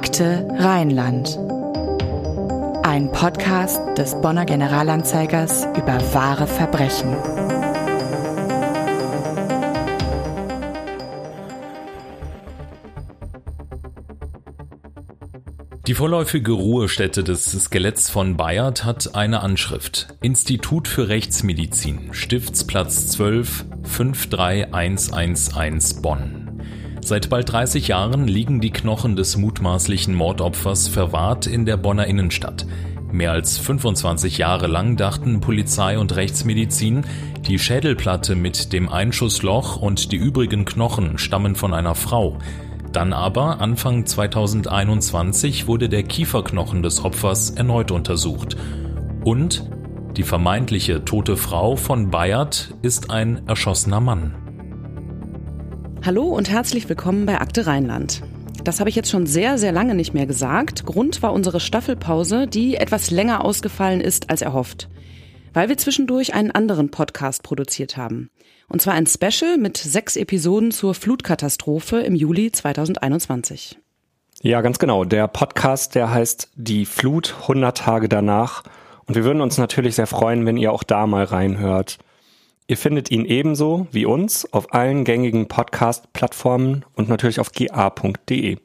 Akte Rheinland. Ein Podcast des Bonner Generalanzeigers über wahre Verbrechen. Die vorläufige Ruhestätte des Skeletts von Bayard hat eine Anschrift. Institut für Rechtsmedizin, Stiftsplatz 12, 53111 Bonn. Seit bald 30 Jahren liegen die Knochen des mutmaßlichen Mordopfers verwahrt in der Bonner Innenstadt. Mehr als 25 Jahre lang dachten Polizei und Rechtsmedizin, die Schädelplatte mit dem Einschussloch und die übrigen Knochen stammen von einer Frau. Dann aber, Anfang 2021, wurde der Kieferknochen des Opfers erneut untersucht. Und die vermeintliche tote Frau von Bayard ist ein erschossener Mann. Hallo und herzlich willkommen bei Akte Rheinland. Das habe ich jetzt schon sehr, sehr lange nicht mehr gesagt. Grund war unsere Staffelpause, die etwas länger ausgefallen ist als erhofft. Weil wir zwischendurch einen anderen Podcast produziert haben. Und zwar ein Special mit sechs Episoden zur Flutkatastrophe im Juli 2021. Ja, ganz genau. Der Podcast, der heißt Die Flut 100 Tage danach. Und wir würden uns natürlich sehr freuen, wenn ihr auch da mal reinhört. Ihr findet ihn ebenso wie uns auf allen gängigen Podcast-Plattformen und natürlich auf ga.de.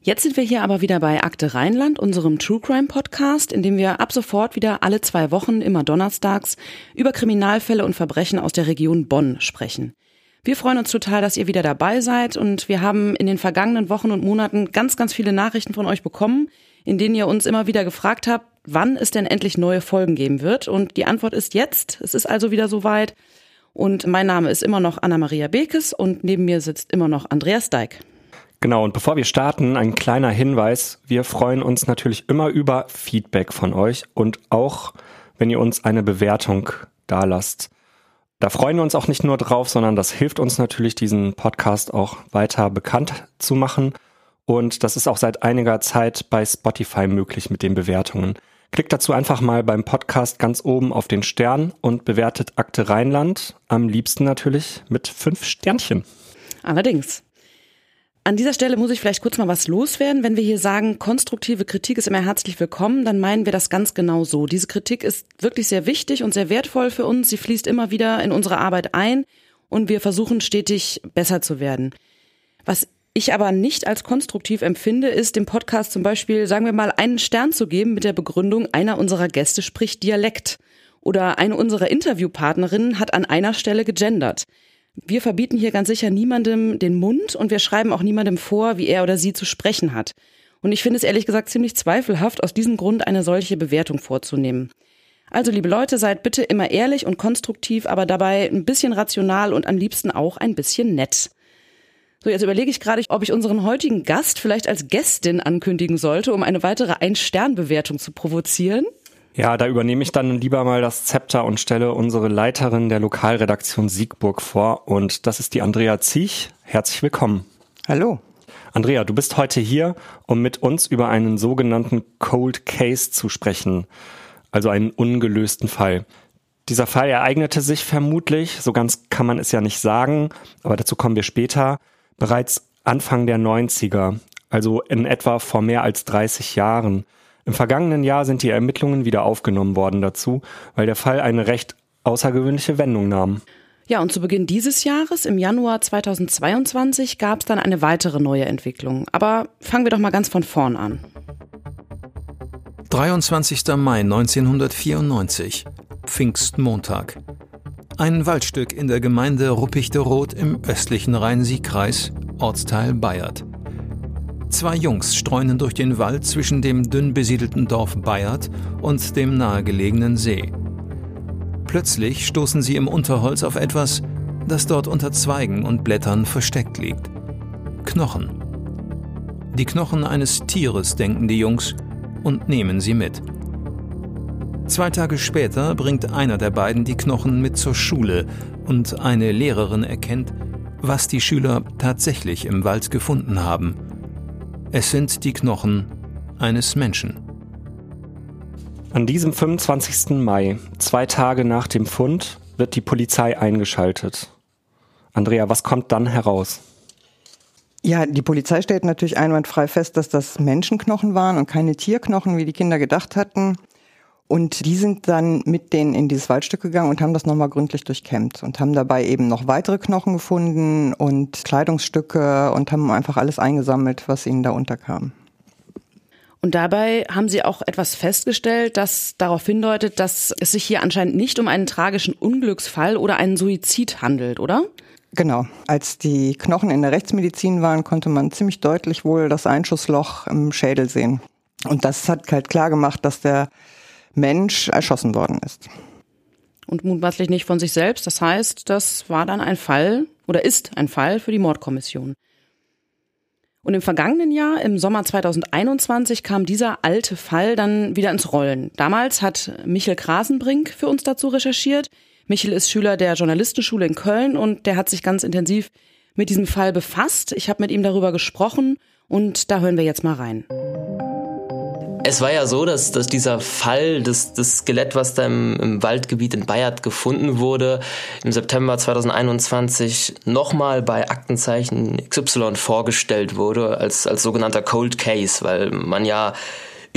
Jetzt sind wir hier aber wieder bei Akte Rheinland, unserem True Crime Podcast, in dem wir ab sofort wieder alle zwei Wochen, immer donnerstags, über Kriminalfälle und Verbrechen aus der Region Bonn sprechen. Wir freuen uns total, dass ihr wieder dabei seid und wir haben in den vergangenen Wochen und Monaten ganz, ganz viele Nachrichten von euch bekommen, in denen ihr uns immer wieder gefragt habt, wann es denn endlich neue Folgen geben wird. Und die Antwort ist jetzt. Es ist also wieder soweit. Und mein Name ist immer noch Anna-Maria Bekes und neben mir sitzt immer noch Andreas Deik. Genau, und bevor wir starten, ein kleiner Hinweis. Wir freuen uns natürlich immer über Feedback von euch und auch, wenn ihr uns eine Bewertung dalasst. Da freuen wir uns auch nicht nur drauf, sondern das hilft uns natürlich, diesen Podcast auch weiter bekannt zu machen. Und das ist auch seit einiger Zeit bei Spotify möglich mit den Bewertungen. Klickt dazu einfach mal beim Podcast ganz oben auf den Stern und bewertet Akte Rheinland. Am liebsten natürlich mit fünf Sternchen. Allerdings. An dieser Stelle muss ich vielleicht kurz mal was loswerden. Wenn wir hier sagen, konstruktive Kritik ist immer herzlich willkommen, dann meinen wir das ganz genau so. Diese Kritik ist wirklich sehr wichtig und sehr wertvoll für uns. Sie fließt immer wieder in unsere Arbeit ein und wir versuchen stetig besser zu werden. Was ich aber nicht als konstruktiv empfinde, ist dem Podcast zum Beispiel, sagen wir mal, einen Stern zu geben mit der Begründung, einer unserer Gäste spricht Dialekt oder eine unserer Interviewpartnerinnen hat an einer Stelle gegendert. Wir verbieten hier ganz sicher niemandem den Mund und wir schreiben auch niemandem vor, wie er oder sie zu sprechen hat. Und ich finde es ehrlich gesagt ziemlich zweifelhaft, aus diesem Grund eine solche Bewertung vorzunehmen. Also, liebe Leute, seid bitte immer ehrlich und konstruktiv, aber dabei ein bisschen rational und am liebsten auch ein bisschen nett. So, jetzt überlege ich gerade, ob ich unseren heutigen Gast vielleicht als Gästin ankündigen sollte, um eine weitere Ein-Stern-Bewertung zu provozieren. Ja, da übernehme ich dann lieber mal das Zepter und stelle unsere Leiterin der Lokalredaktion Siegburg vor. Und das ist die Andrea Ziech. Herzlich willkommen. Hallo. Andrea, du bist heute hier, um mit uns über einen sogenannten Cold Case zu sprechen, also einen ungelösten Fall. Dieser Fall ereignete sich vermutlich, so ganz kann man es ja nicht sagen, aber dazu kommen wir später, bereits Anfang der 90er, also in etwa vor mehr als 30 Jahren. Im vergangenen Jahr sind die Ermittlungen wieder aufgenommen worden dazu, weil der Fall eine recht außergewöhnliche Wendung nahm. Ja, und zu Beginn dieses Jahres, im Januar 2022, gab es dann eine weitere neue Entwicklung. Aber fangen wir doch mal ganz von vorn an. 23. Mai 1994, Pfingstmontag. Ein Waldstück in der Gemeinde Ruppichteroth im östlichen Rhein-Sieg-Kreis, Ortsteil Bayert. Zwei Jungs streunen durch den Wald zwischen dem dünn besiedelten Dorf Bayert und dem nahegelegenen See. Plötzlich stoßen sie im Unterholz auf etwas, das dort unter Zweigen und Blättern versteckt liegt. Knochen. Die Knochen eines Tieres, denken die Jungs, und nehmen sie mit. Zwei Tage später bringt einer der beiden die Knochen mit zur Schule und eine Lehrerin erkennt, was die Schüler tatsächlich im Wald gefunden haben – es sind die Knochen eines Menschen. An diesem 25. Mai, zwei Tage nach dem Fund, wird die Polizei eingeschaltet. Andrea, was kommt dann heraus? Ja, die Polizei stellt natürlich einwandfrei fest, dass das Menschenknochen waren und keine Tierknochen, wie die Kinder gedacht hatten. Und die sind dann mit denen in dieses Waldstück gegangen und haben das nochmal gründlich durchkämmt und haben dabei eben noch weitere Knochen gefunden und Kleidungsstücke und haben einfach alles eingesammelt, was ihnen da unterkam. Und dabei haben sie auch etwas festgestellt, das darauf hindeutet, dass es sich hier anscheinend nicht um einen tragischen Unglücksfall oder einen Suizid handelt, oder? Genau. Als die Knochen in der Rechtsmedizin waren, konnte man ziemlich deutlich wohl das Einschussloch im Schädel sehen. Und das hat halt klar gemacht, dass der Mensch erschossen worden ist. Und mutmaßlich nicht von sich selbst. Das heißt, das war dann ein Fall oder ist ein Fall für die Mordkommission. Und im vergangenen Jahr, im Sommer 2021, kam dieser alte Fall dann wieder ins Rollen. Damals hat Michel Krasenbrink für uns dazu recherchiert. Michel ist Schüler der Journalistenschule in Köln und der hat sich ganz intensiv mit diesem Fall befasst. Ich habe mit ihm darüber gesprochen und da hören wir jetzt mal rein. Es war ja so, dass, dass dieser Fall, das, das Skelett, was da im, im Waldgebiet in Bayard gefunden wurde, im September 2021 nochmal bei Aktenzeichen XY vorgestellt wurde als, als sogenannter Cold Case, weil man ja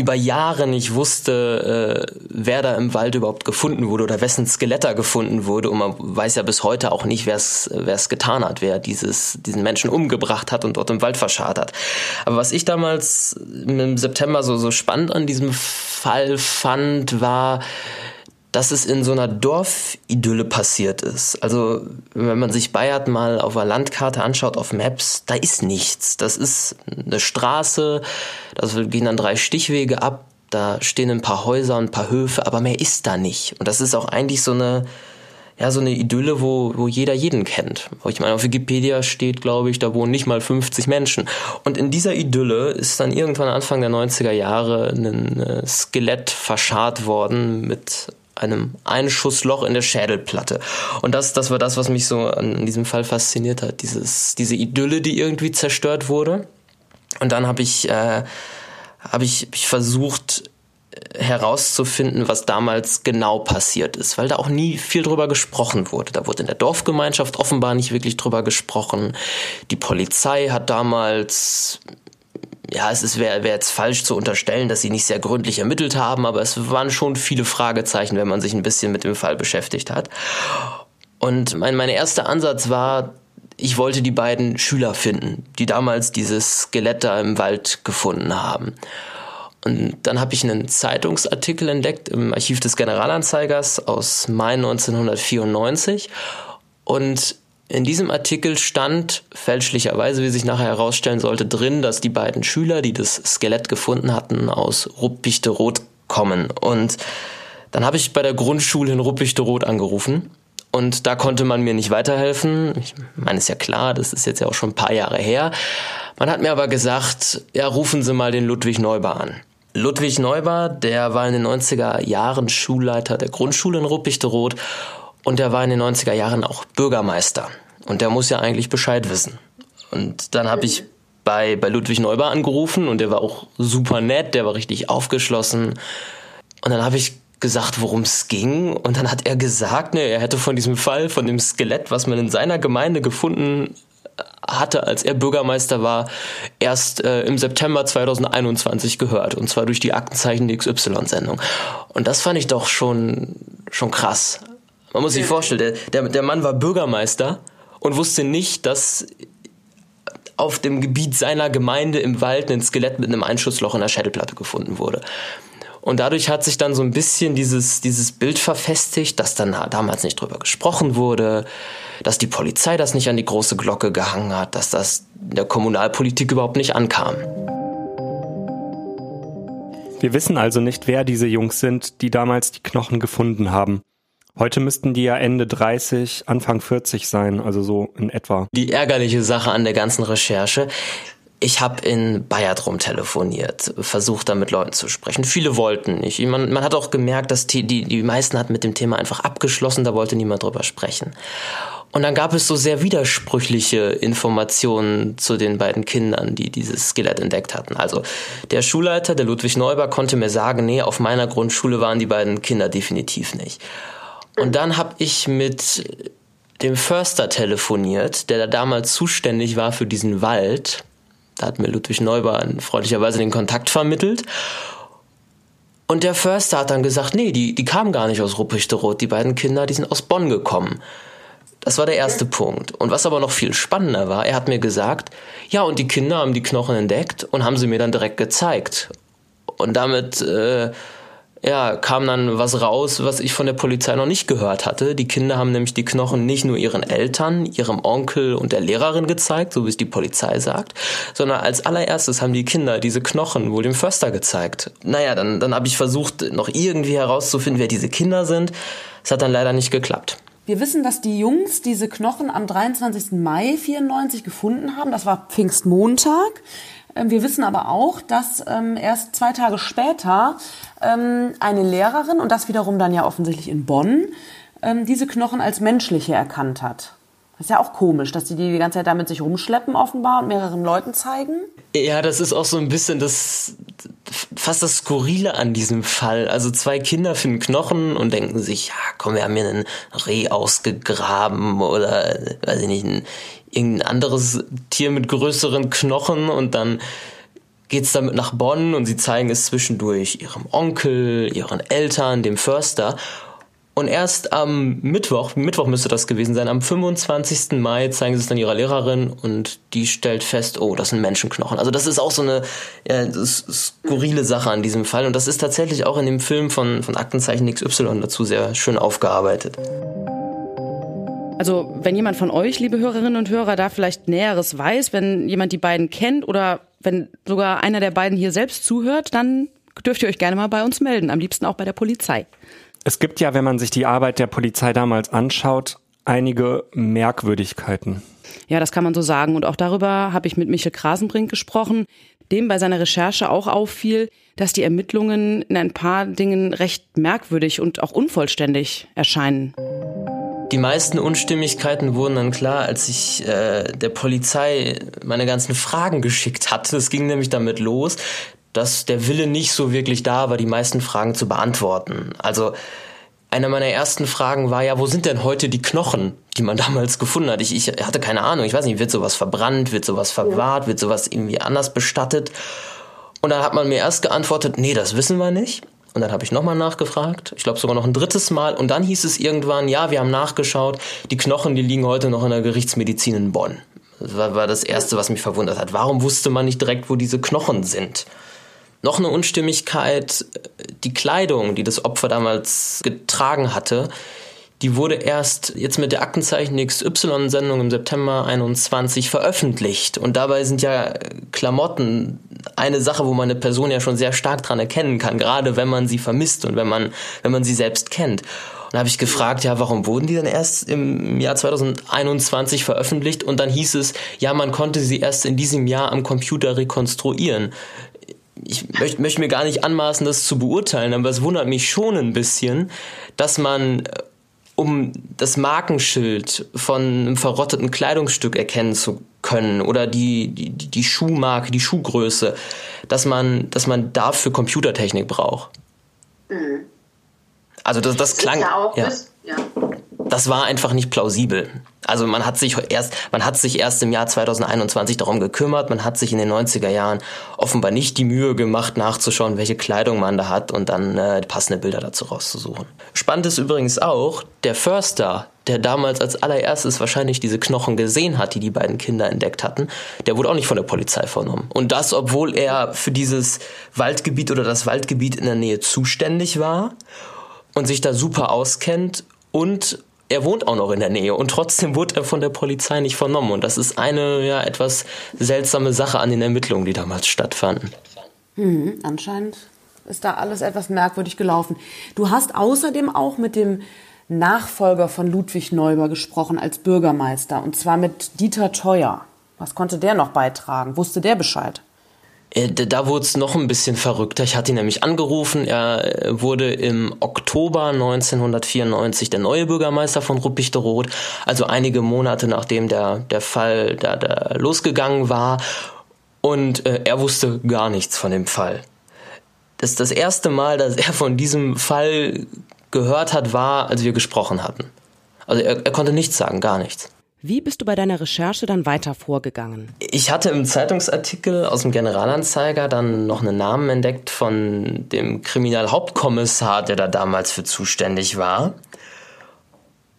über Jahre nicht wusste, äh, wer da im Wald überhaupt gefunden wurde oder wessen Skeletter gefunden wurde. Und man weiß ja bis heute auch nicht, wer es getan hat, wer dieses, diesen Menschen umgebracht hat und dort im Wald verscharrt hat. Aber was ich damals im September so, so spannend an diesem Fall fand, war, dass es in so einer Dorfidylle passiert ist. Also wenn man sich Bayern mal auf einer Landkarte anschaut, auf Maps, da ist nichts. Das ist eine Straße, da gehen dann drei Stichwege ab, da stehen ein paar Häuser ein paar Höfe, aber mehr ist da nicht. Und das ist auch eigentlich so eine, ja, so eine Idylle, wo, wo jeder jeden kennt. Ich meine, auf Wikipedia steht, glaube ich, da wohnen nicht mal 50 Menschen. Und in dieser Idylle ist dann irgendwann Anfang der 90er Jahre ein äh, Skelett verscharrt worden mit einem Einschussloch in der Schädelplatte. Und das, das war das, was mich so an diesem Fall fasziniert hat. Dieses, diese Idylle, die irgendwie zerstört wurde. Und dann habe ich, äh, hab ich, ich versucht äh, herauszufinden, was damals genau passiert ist, weil da auch nie viel drüber gesprochen wurde. Da wurde in der Dorfgemeinschaft offenbar nicht wirklich drüber gesprochen. Die Polizei hat damals ja, es wäre wär jetzt falsch zu unterstellen, dass sie nicht sehr gründlich ermittelt haben, aber es waren schon viele Fragezeichen, wenn man sich ein bisschen mit dem Fall beschäftigt hat. Und mein, mein erster Ansatz war, ich wollte die beiden Schüler finden, die damals dieses Skelett da im Wald gefunden haben. Und dann habe ich einen Zeitungsartikel entdeckt im Archiv des Generalanzeigers aus Mai 1994 und in diesem Artikel stand fälschlicherweise, wie sich nachher herausstellen sollte, drin, dass die beiden Schüler, die das Skelett gefunden hatten, aus Ruppichteroth kommen. Und dann habe ich bei der Grundschule in Ruppichteroth angerufen und da konnte man mir nicht weiterhelfen. Ich meine, ist ja klar, das ist jetzt ja auch schon ein paar Jahre her. Man hat mir aber gesagt, ja, rufen Sie mal den Ludwig Neuber an. Ludwig Neuber, der war in den 90er Jahren Schulleiter der Grundschule in Ruppichteroth und der war in den 90er Jahren auch Bürgermeister. Und der muss ja eigentlich Bescheid wissen. Und dann habe ich bei, bei Ludwig Neuber angerufen und der war auch super nett, der war richtig aufgeschlossen. Und dann habe ich gesagt, worum es ging. Und dann hat er gesagt, ne, er hätte von diesem Fall, von dem Skelett, was man in seiner Gemeinde gefunden hatte, als er Bürgermeister war, erst äh, im September 2021 gehört. Und zwar durch die Aktenzeichen XY-Sendung. Und das fand ich doch schon, schon krass. Man muss sich vorstellen, der, der, der Mann war Bürgermeister und wusste nicht, dass auf dem Gebiet seiner Gemeinde im Wald ein Skelett mit einem Einschussloch in der Schädelplatte gefunden wurde. Und dadurch hat sich dann so ein bisschen dieses, dieses Bild verfestigt, dass dann damals nicht drüber gesprochen wurde, dass die Polizei das nicht an die große Glocke gehangen hat, dass das in der Kommunalpolitik überhaupt nicht ankam. Wir wissen also nicht, wer diese Jungs sind, die damals die Knochen gefunden haben. Heute müssten die ja Ende 30, Anfang 40 sein, also so in etwa. Die ärgerliche Sache an der ganzen Recherche. Ich habe in Bayard rumtelefoniert, versucht da mit Leuten zu sprechen. Viele wollten nicht. Man, man hat auch gemerkt, dass die, die, die meisten hatten mit dem Thema einfach abgeschlossen, da wollte niemand drüber sprechen. Und dann gab es so sehr widersprüchliche Informationen zu den beiden Kindern, die dieses Skelett entdeckt hatten. Also der Schulleiter, der Ludwig Neuber, konnte mir sagen, nee, auf meiner Grundschule waren die beiden Kinder definitiv nicht. Und dann habe ich mit dem Förster telefoniert, der da damals zuständig war für diesen Wald. Da hat mir Ludwig Neubauer freundlicherweise den Kontakt vermittelt. Und der Förster hat dann gesagt, nee, die, die kamen gar nicht aus Ruppichteroth, die beiden Kinder, die sind aus Bonn gekommen. Das war der erste Punkt. Und was aber noch viel spannender war, er hat mir gesagt, ja, und die Kinder haben die Knochen entdeckt und haben sie mir dann direkt gezeigt. Und damit äh, ja, kam dann was raus, was ich von der Polizei noch nicht gehört hatte. Die Kinder haben nämlich die Knochen nicht nur ihren Eltern, ihrem Onkel und der Lehrerin gezeigt, so wie es die Polizei sagt, sondern als allererstes haben die Kinder diese Knochen wohl dem Förster gezeigt. Naja, dann, dann habe ich versucht, noch irgendwie herauszufinden, wer diese Kinder sind. Es hat dann leider nicht geklappt. Wir wissen, dass die Jungs diese Knochen am 23. Mai 94 gefunden haben. Das war Pfingstmontag. Ähm, wir wissen aber auch, dass ähm, erst zwei Tage später ähm, eine Lehrerin, und das wiederum dann ja offensichtlich in Bonn, ähm, diese Knochen als menschliche erkannt hat. Das ist ja auch komisch, dass die die die ganze Zeit damit sich rumschleppen offenbar und mehreren Leuten zeigen. Ja, das ist auch so ein bisschen das fast das Skurrile an diesem Fall. Also zwei Kinder finden Knochen und denken sich, ja, komm, wir haben hier einen Reh ausgegraben oder weiß ich nicht, ein irgendein anderes Tier mit größeren Knochen und dann geht's damit nach Bonn und sie zeigen es zwischendurch ihrem Onkel, ihren Eltern, dem Förster. Und erst am Mittwoch, Mittwoch müsste das gewesen sein, am 25. Mai zeigen sie es dann ihrer Lehrerin und die stellt fest, oh, das sind Menschenknochen. Also das ist auch so eine ja, skurrile Sache an diesem Fall und das ist tatsächlich auch in dem Film von, von Aktenzeichen XY dazu sehr schön aufgearbeitet. Also wenn jemand von euch, liebe Hörerinnen und Hörer, da vielleicht Näheres weiß, wenn jemand die beiden kennt oder wenn sogar einer der beiden hier selbst zuhört, dann dürft ihr euch gerne mal bei uns melden, am liebsten auch bei der Polizei. Es gibt ja, wenn man sich die Arbeit der Polizei damals anschaut, einige Merkwürdigkeiten. Ja, das kann man so sagen. Und auch darüber habe ich mit Michel Krasenbrink gesprochen, dem bei seiner Recherche auch auffiel, dass die Ermittlungen in ein paar Dingen recht merkwürdig und auch unvollständig erscheinen. Die meisten Unstimmigkeiten wurden dann klar, als ich äh, der Polizei meine ganzen Fragen geschickt hatte. Es ging nämlich damit los, dass der Wille nicht so wirklich da war, die meisten Fragen zu beantworten. Also eine meiner ersten Fragen war ja, wo sind denn heute die Knochen, die man damals gefunden hat? Ich, ich hatte keine Ahnung. Ich weiß nicht, wird sowas verbrannt, wird sowas verwahrt, wird sowas irgendwie anders bestattet? Und dann hat man mir erst geantwortet, nee, das wissen wir nicht. Und dann habe ich nochmal nachgefragt, ich glaube sogar noch ein drittes Mal. Und dann hieß es irgendwann, ja, wir haben nachgeschaut, die Knochen, die liegen heute noch in der Gerichtsmedizin in Bonn. Das war, war das Erste, was mich verwundert hat. Warum wusste man nicht direkt, wo diese Knochen sind? Noch eine Unstimmigkeit, die Kleidung, die das Opfer damals getragen hatte, die wurde erst jetzt mit der Aktenzeichen XY-Sendung im September 21 veröffentlicht. Und dabei sind ja Klamotten eine Sache, wo man eine Person ja schon sehr stark dran erkennen kann, gerade wenn man sie vermisst und wenn man, wenn man sie selbst kennt. Und da habe ich gefragt, ja, warum wurden die denn erst im Jahr 2021 veröffentlicht? Und dann hieß es, ja, man konnte sie erst in diesem Jahr am Computer rekonstruieren ich möchte, möchte mir gar nicht anmaßen, das zu beurteilen, aber es wundert mich schon ein bisschen, dass man um das Markenschild von einem verrotteten Kleidungsstück erkennen zu können oder die, die, die Schuhmarke, die Schuhgröße, dass man, dass man dafür Computertechnik braucht. Mhm. Also das, das, das klang. Ja, ja. Bis, ja. Das war einfach nicht plausibel. Also man hat sich erst, man hat sich erst im Jahr 2021 darum gekümmert, man hat sich in den 90er Jahren offenbar nicht die Mühe gemacht, nachzuschauen, welche Kleidung man da hat und dann äh, passende Bilder dazu rauszusuchen. Spannend ist übrigens auch, der Förster, der damals als allererstes wahrscheinlich diese Knochen gesehen hat, die die beiden Kinder entdeckt hatten, der wurde auch nicht von der Polizei vernommen. Und das, obwohl er für dieses Waldgebiet oder das Waldgebiet in der Nähe zuständig war und sich da super auskennt und er wohnt auch noch in der Nähe und trotzdem wurde er von der Polizei nicht vernommen. Und das ist eine ja etwas seltsame Sache an den Ermittlungen, die damals stattfanden. Hm, anscheinend ist da alles etwas merkwürdig gelaufen. Du hast außerdem auch mit dem Nachfolger von Ludwig Neuber gesprochen als Bürgermeister und zwar mit Dieter Theuer. Was konnte der noch beitragen? Wusste der Bescheid? Äh, da wurde es noch ein bisschen verrückter. Ich hatte ihn nämlich angerufen. Er äh, wurde im Oktober 1994 der neue Bürgermeister von Ruppichteroth, also einige Monate nachdem der, der Fall da, da losgegangen war. Und äh, er wusste gar nichts von dem Fall. Das, das erste Mal, dass er von diesem Fall gehört hat, war, als wir gesprochen hatten. Also er, er konnte nichts sagen, gar nichts. Wie bist du bei deiner Recherche dann weiter vorgegangen? Ich hatte im Zeitungsartikel aus dem Generalanzeiger dann noch einen Namen entdeckt von dem Kriminalhauptkommissar, der da damals für zuständig war.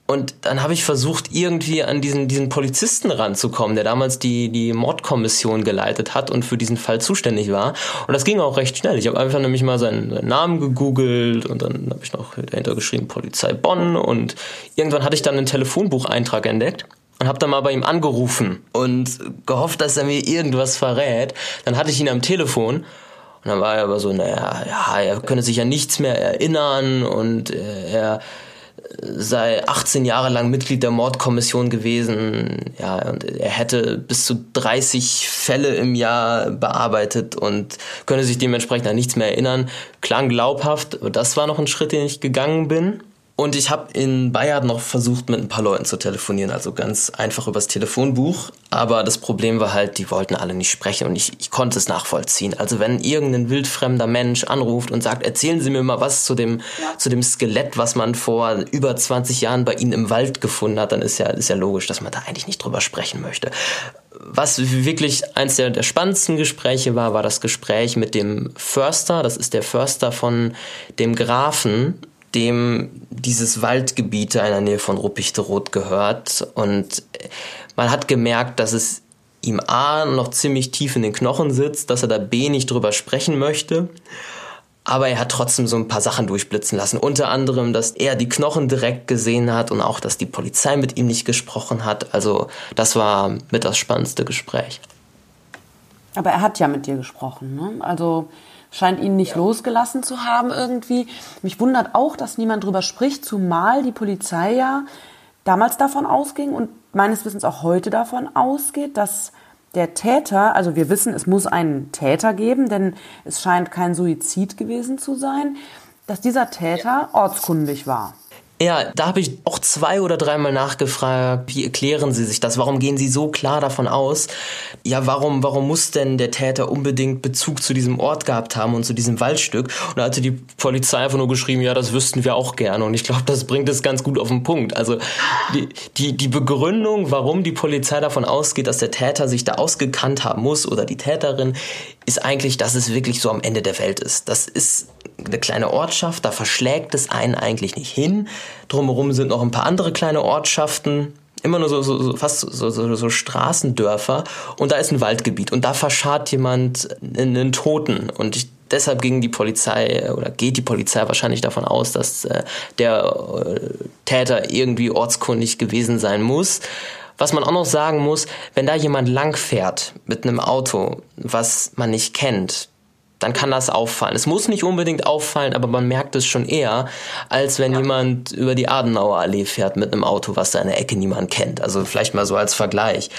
Und dann habe ich versucht, irgendwie an diesen, diesen Polizisten ranzukommen, der damals die, die Mordkommission geleitet hat und für diesen Fall zuständig war. Und das ging auch recht schnell. Ich habe einfach nämlich mal seinen, seinen Namen gegoogelt und dann habe ich noch dahinter geschrieben Polizei Bonn und irgendwann hatte ich dann einen Telefonbucheintrag entdeckt und habe dann mal bei ihm angerufen und gehofft, dass er mir irgendwas verrät. Dann hatte ich ihn am Telefon und dann war er aber so, naja, ja, er könne sich ja nichts mehr erinnern und äh, er sei 18 Jahre lang Mitglied der Mordkommission gewesen. Ja, und er hätte bis zu 30 Fälle im Jahr bearbeitet und könne sich dementsprechend an nichts mehr erinnern. Klang glaubhaft, aber das war noch ein Schritt, den ich gegangen bin. Und ich habe in Bayern noch versucht, mit ein paar Leuten zu telefonieren, also ganz einfach übers Telefonbuch. Aber das Problem war halt, die wollten alle nicht sprechen und ich, ich konnte es nachvollziehen. Also wenn irgendein wildfremder Mensch anruft und sagt, erzählen Sie mir mal was zu dem, ja. zu dem Skelett, was man vor über 20 Jahren bei Ihnen im Wald gefunden hat, dann ist ja, ist ja logisch, dass man da eigentlich nicht drüber sprechen möchte was wirklich eins der, der, spannendsten Gespräche war, war das Gespräch mit dem Förster. Das ist der Förster von dem Grafen dem dieses Waldgebiet in der Nähe von Ruppichteroth gehört. Und man hat gemerkt, dass es ihm A noch ziemlich tief in den Knochen sitzt, dass er da B nicht drüber sprechen möchte. Aber er hat trotzdem so ein paar Sachen durchblitzen lassen. Unter anderem, dass er die Knochen direkt gesehen hat und auch, dass die Polizei mit ihm nicht gesprochen hat. Also das war mit das spannendste Gespräch. Aber er hat ja mit dir gesprochen, ne? Also scheint ihn nicht losgelassen zu haben irgendwie. Mich wundert auch, dass niemand drüber spricht, zumal die Polizei ja damals davon ausging und meines Wissens auch heute davon ausgeht, dass der Täter, also wir wissen, es muss einen Täter geben, denn es scheint kein Suizid gewesen zu sein, dass dieser Täter ortskundig war. Ja, da habe ich auch zwei oder dreimal nachgefragt, wie erklären Sie sich das? Warum gehen Sie so klar davon aus? Ja, warum, warum muss denn der Täter unbedingt Bezug zu diesem Ort gehabt haben und zu diesem Waldstück? Und da hatte die Polizei einfach nur geschrieben, ja, das wüssten wir auch gerne. Und ich glaube, das bringt es ganz gut auf den Punkt. Also die, die, die Begründung, warum die Polizei davon ausgeht, dass der Täter sich da ausgekannt haben muss oder die Täterin, ist eigentlich, dass es wirklich so am Ende der Welt ist. Das ist eine kleine Ortschaft, da verschlägt es einen eigentlich nicht hin. Drumherum sind noch ein paar andere kleine Ortschaften, immer nur so, so, so fast so, so, so Straßendörfer und da ist ein Waldgebiet und da verscharrt jemand einen Toten und ich, deshalb ging die Polizei oder geht die Polizei wahrscheinlich davon aus, dass äh, der äh, Täter irgendwie ortskundig gewesen sein muss. Was man auch noch sagen muss, wenn da jemand langfährt mit einem Auto, was man nicht kennt, dann kann das auffallen. Es muss nicht unbedingt auffallen, aber man merkt es schon eher, als wenn ja. jemand über die Adenauer Allee fährt mit einem Auto, was da in der Ecke niemand kennt. Also vielleicht mal so als Vergleich.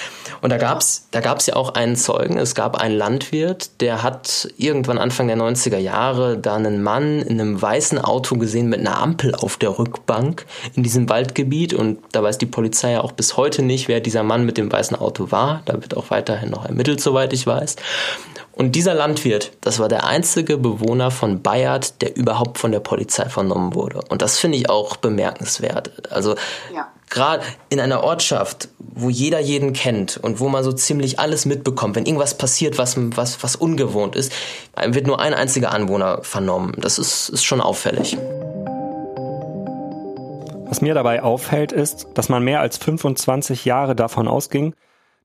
Und da gab's, da gab's ja auch einen Zeugen. Es gab einen Landwirt, der hat irgendwann Anfang der 90er Jahre da einen Mann in einem weißen Auto gesehen mit einer Ampel auf der Rückbank in diesem Waldgebiet. Und da weiß die Polizei ja auch bis heute nicht, wer dieser Mann mit dem weißen Auto war. Da wird auch weiterhin noch ermittelt, soweit ich weiß. Und dieser Landwirt, das war der einzige Bewohner von Bayard, der überhaupt von der Polizei vernommen wurde. Und das finde ich auch bemerkenswert. Also ja. gerade in einer Ortschaft, wo jeder jeden kennt und wo man so ziemlich alles mitbekommt, wenn irgendwas passiert, was, was, was ungewohnt ist, wird nur ein einziger Anwohner vernommen. Das ist, ist schon auffällig. Was mir dabei auffällt, ist, dass man mehr als 25 Jahre davon ausging,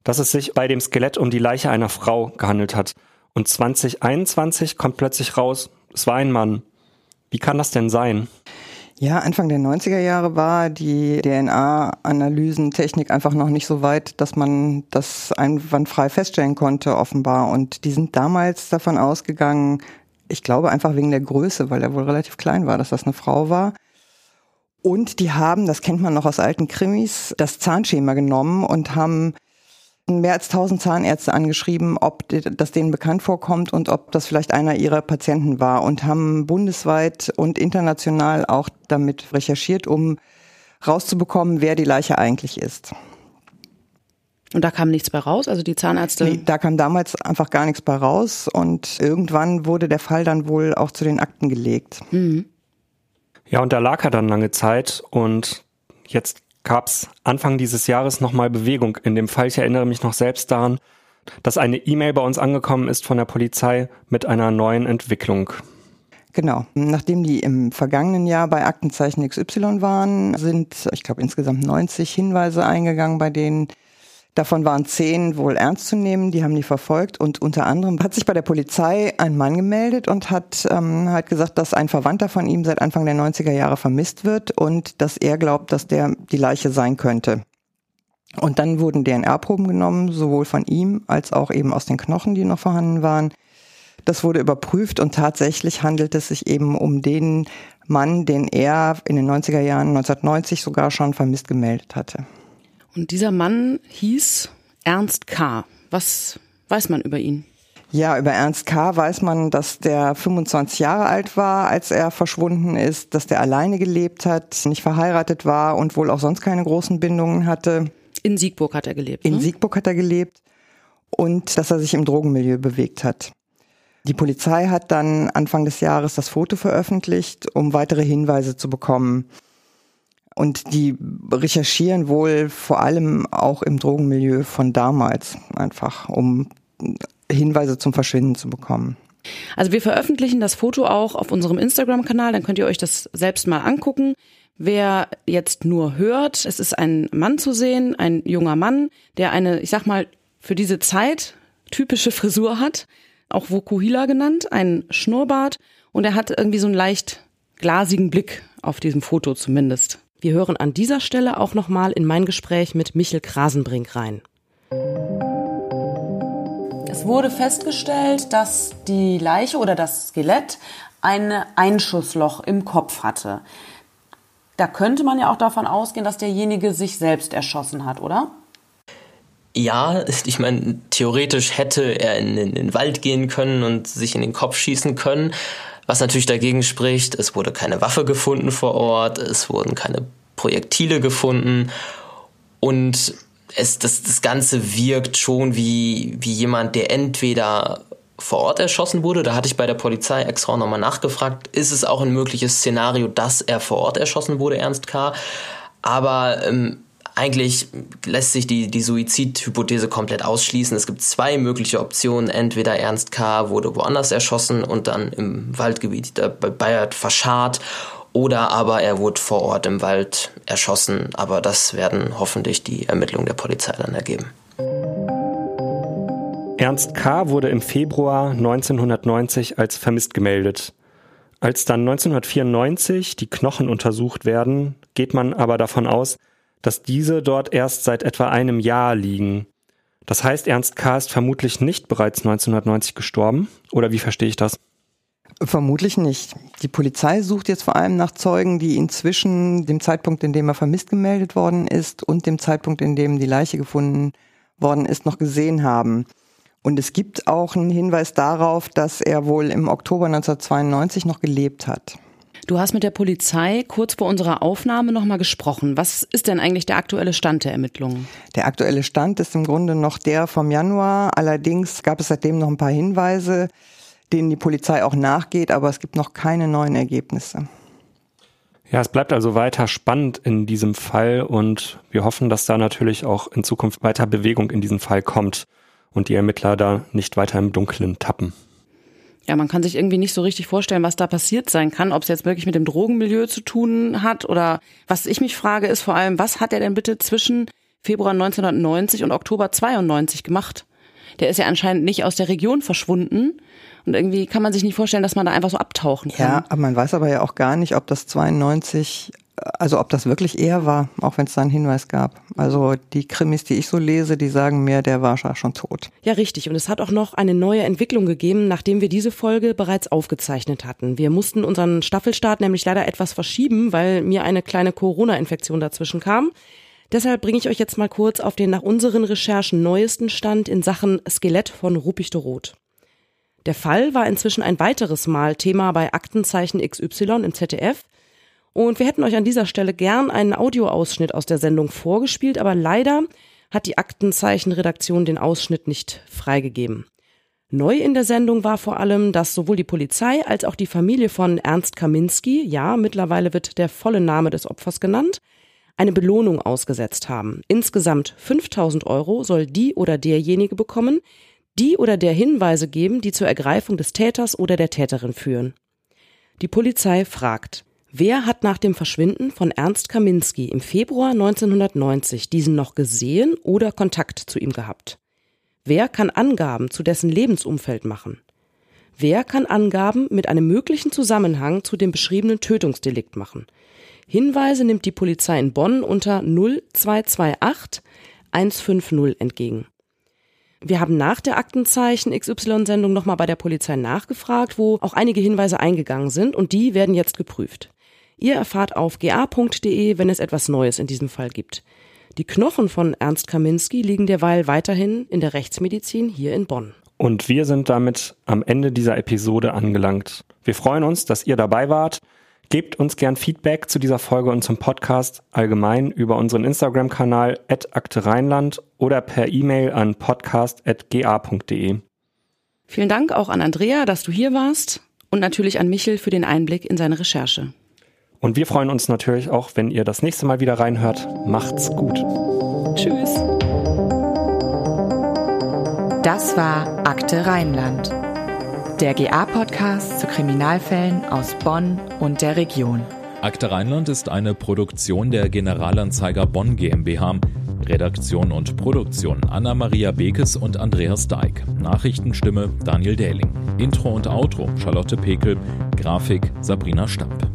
dass es sich bei dem Skelett um die Leiche einer Frau gehandelt hat. Und 2021 kommt plötzlich raus, es war ein Mann. Wie kann das denn sein? Ja, Anfang der 90er Jahre war die DNA-Analysentechnik einfach noch nicht so weit, dass man das einwandfrei feststellen konnte, offenbar. Und die sind damals davon ausgegangen, ich glaube einfach wegen der Größe, weil er wohl relativ klein war, dass das eine Frau war. Und die haben, das kennt man noch aus alten Krimis, das Zahnschema genommen und haben mehr als 1000 Zahnärzte angeschrieben, ob das denen bekannt vorkommt und ob das vielleicht einer ihrer Patienten war und haben bundesweit und international auch damit recherchiert, um rauszubekommen, wer die Leiche eigentlich ist. Und da kam nichts bei raus, also die Zahnärzte? Nee, da kam damals einfach gar nichts bei raus und irgendwann wurde der Fall dann wohl auch zu den Akten gelegt. Mhm. Ja, und da lag er dann lange Zeit und jetzt gab es Anfang dieses Jahres nochmal Bewegung in dem Fall. Ich erinnere mich noch selbst daran, dass eine E-Mail bei uns angekommen ist von der Polizei mit einer neuen Entwicklung. Genau. Nachdem die im vergangenen Jahr bei Aktenzeichen XY waren, sind, ich glaube, insgesamt 90 Hinweise eingegangen, bei denen Davon waren zehn wohl ernst zu nehmen, die haben die verfolgt und unter anderem hat sich bei der Polizei ein Mann gemeldet und hat ähm, hat gesagt, dass ein Verwandter von ihm seit Anfang der 90er Jahre vermisst wird und dass er glaubt, dass der die Leiche sein könnte. Und dann wurden DNA-Proben genommen, sowohl von ihm als auch eben aus den Knochen, die noch vorhanden waren. Das wurde überprüft und tatsächlich handelt es sich eben um den Mann, den er in den 90er Jahren 1990 sogar schon vermisst gemeldet hatte. Und dieser Mann hieß Ernst K. Was weiß man über ihn? Ja, über Ernst K. weiß man, dass der 25 Jahre alt war, als er verschwunden ist, dass der alleine gelebt hat, nicht verheiratet war und wohl auch sonst keine großen Bindungen hatte. In Siegburg hat er gelebt. In ne? Siegburg hat er gelebt und dass er sich im Drogenmilieu bewegt hat. Die Polizei hat dann Anfang des Jahres das Foto veröffentlicht, um weitere Hinweise zu bekommen. Und die recherchieren wohl vor allem auch im Drogenmilieu von damals einfach, um Hinweise zum Verschwinden zu bekommen. Also wir veröffentlichen das Foto auch auf unserem Instagram-Kanal, dann könnt ihr euch das selbst mal angucken. Wer jetzt nur hört, es ist ein Mann zu sehen, ein junger Mann, der eine, ich sag mal, für diese Zeit typische Frisur hat, auch Vokuhila genannt, ein Schnurrbart und er hat irgendwie so einen leicht glasigen Blick auf diesem Foto zumindest. Wir hören an dieser Stelle auch nochmal in mein Gespräch mit Michel Krasenbrink rein. Es wurde festgestellt, dass die Leiche oder das Skelett ein Einschussloch im Kopf hatte. Da könnte man ja auch davon ausgehen, dass derjenige sich selbst erschossen hat, oder? Ja, ich meine, theoretisch hätte er in, in den Wald gehen können und sich in den Kopf schießen können. Was natürlich dagegen spricht, es wurde keine Waffe gefunden vor Ort, es wurden keine Projektile gefunden und es, das, das Ganze wirkt schon wie, wie jemand, der entweder vor Ort erschossen wurde. Da hatte ich bei der Polizei extra nochmal nachgefragt, ist es auch ein mögliches Szenario, dass er vor Ort erschossen wurde, Ernst K. Aber ähm, eigentlich lässt sich die, die Suizidhypothese komplett ausschließen. Es gibt zwei mögliche Optionen. Entweder Ernst K. wurde woanders erschossen und dann im Waldgebiet bei Bayard verscharrt oder aber er wurde vor Ort im Wald erschossen. Aber das werden hoffentlich die Ermittlungen der Polizei dann ergeben. Ernst K. wurde im Februar 1990 als vermisst gemeldet. Als dann 1994 die Knochen untersucht werden, geht man aber davon aus, dass diese dort erst seit etwa einem Jahr liegen. Das heißt, Ernst K. ist vermutlich nicht bereits 1990 gestorben, oder wie verstehe ich das? Vermutlich nicht. Die Polizei sucht jetzt vor allem nach Zeugen, die ihn zwischen dem Zeitpunkt, in dem er vermisst gemeldet worden ist und dem Zeitpunkt, in dem die Leiche gefunden worden ist, noch gesehen haben. Und es gibt auch einen Hinweis darauf, dass er wohl im Oktober 1992 noch gelebt hat. Du hast mit der Polizei kurz vor unserer Aufnahme nochmal gesprochen. Was ist denn eigentlich der aktuelle Stand der Ermittlungen? Der aktuelle Stand ist im Grunde noch der vom Januar. Allerdings gab es seitdem noch ein paar Hinweise, denen die Polizei auch nachgeht, aber es gibt noch keine neuen Ergebnisse. Ja, es bleibt also weiter spannend in diesem Fall und wir hoffen, dass da natürlich auch in Zukunft weiter Bewegung in diesen Fall kommt und die Ermittler da nicht weiter im Dunkeln tappen. Ja, man kann sich irgendwie nicht so richtig vorstellen, was da passiert sein kann, ob es jetzt wirklich mit dem Drogenmilieu zu tun hat oder was ich mich frage ist vor allem, was hat er denn bitte zwischen Februar 1990 und Oktober 92 gemacht? Der ist ja anscheinend nicht aus der Region verschwunden und irgendwie kann man sich nicht vorstellen, dass man da einfach so abtauchen kann. Ja, aber man weiß aber ja auch gar nicht, ob das 92 also ob das wirklich er war, auch wenn es da einen Hinweis gab. Also die Krimis, die ich so lese, die sagen mir, der war schon tot. Ja, richtig. Und es hat auch noch eine neue Entwicklung gegeben, nachdem wir diese Folge bereits aufgezeichnet hatten. Wir mussten unseren Staffelstart nämlich leider etwas verschieben, weil mir eine kleine Corona-Infektion dazwischen kam. Deshalb bringe ich euch jetzt mal kurz auf den nach unseren Recherchen neuesten Stand in Sachen Skelett von Rupichte-Roth. Der Fall war inzwischen ein weiteres Mal Thema bei Aktenzeichen XY im ZDF – und wir hätten euch an dieser Stelle gern einen Audioausschnitt aus der Sendung vorgespielt, aber leider hat die Aktenzeichenredaktion den Ausschnitt nicht freigegeben. Neu in der Sendung war vor allem, dass sowohl die Polizei als auch die Familie von Ernst Kaminski, ja, mittlerweile wird der volle Name des Opfers genannt, eine Belohnung ausgesetzt haben. Insgesamt 5000 Euro soll die oder derjenige bekommen, die oder der Hinweise geben, die zur Ergreifung des Täters oder der Täterin führen. Die Polizei fragt, wer hat nach dem Verschwinden von Ernst Kaminski im Februar 1990 diesen noch gesehen oder Kontakt zu ihm gehabt? Wer kann Angaben zu dessen Lebensumfeld machen? Wer kann Angaben mit einem möglichen Zusammenhang zu dem beschriebenen Tötungsdelikt machen? Hinweise nimmt die Polizei in Bonn unter 0228 150 entgegen. Wir haben nach der Aktenzeichen XY-Sendung nochmal bei der Polizei nachgefragt, wo auch einige Hinweise eingegangen sind und die werden jetzt geprüft. Ihr erfahrt auf ga.de, wenn es etwas Neues in diesem Fall gibt. Die Knochen von Ernst Kaminski liegen derweil weiterhin in der Rechtsmedizin hier in Bonn. Und wir sind damit am Ende dieser Episode angelangt. Wir freuen uns, dass ihr dabei wart. Gebt uns gern Feedback zu dieser Folge und zum Podcast allgemein über unseren Instagram-Kanal Akte Rheinland oder per E-Mail an podcast.ga.de. Vielen Dank auch an Andrea, dass du hier warst und natürlich an Michel für den Einblick in seine Recherche. Und wir freuen uns natürlich auch, wenn ihr das nächste Mal wieder reinhört. Macht's gut. Tschüss. Das war Akte Rheinland der GA-Podcast zu Kriminalfällen aus Bonn und der Region. Akte Rheinland ist eine Produktion der Generalanzeiger Bonn GmbH. Redaktion und Produktion Anna-Maria Bekes und Andreas Deik. Nachrichtenstimme Daniel Dähling. Intro und Outro Charlotte Pekel. Grafik Sabrina Stamp.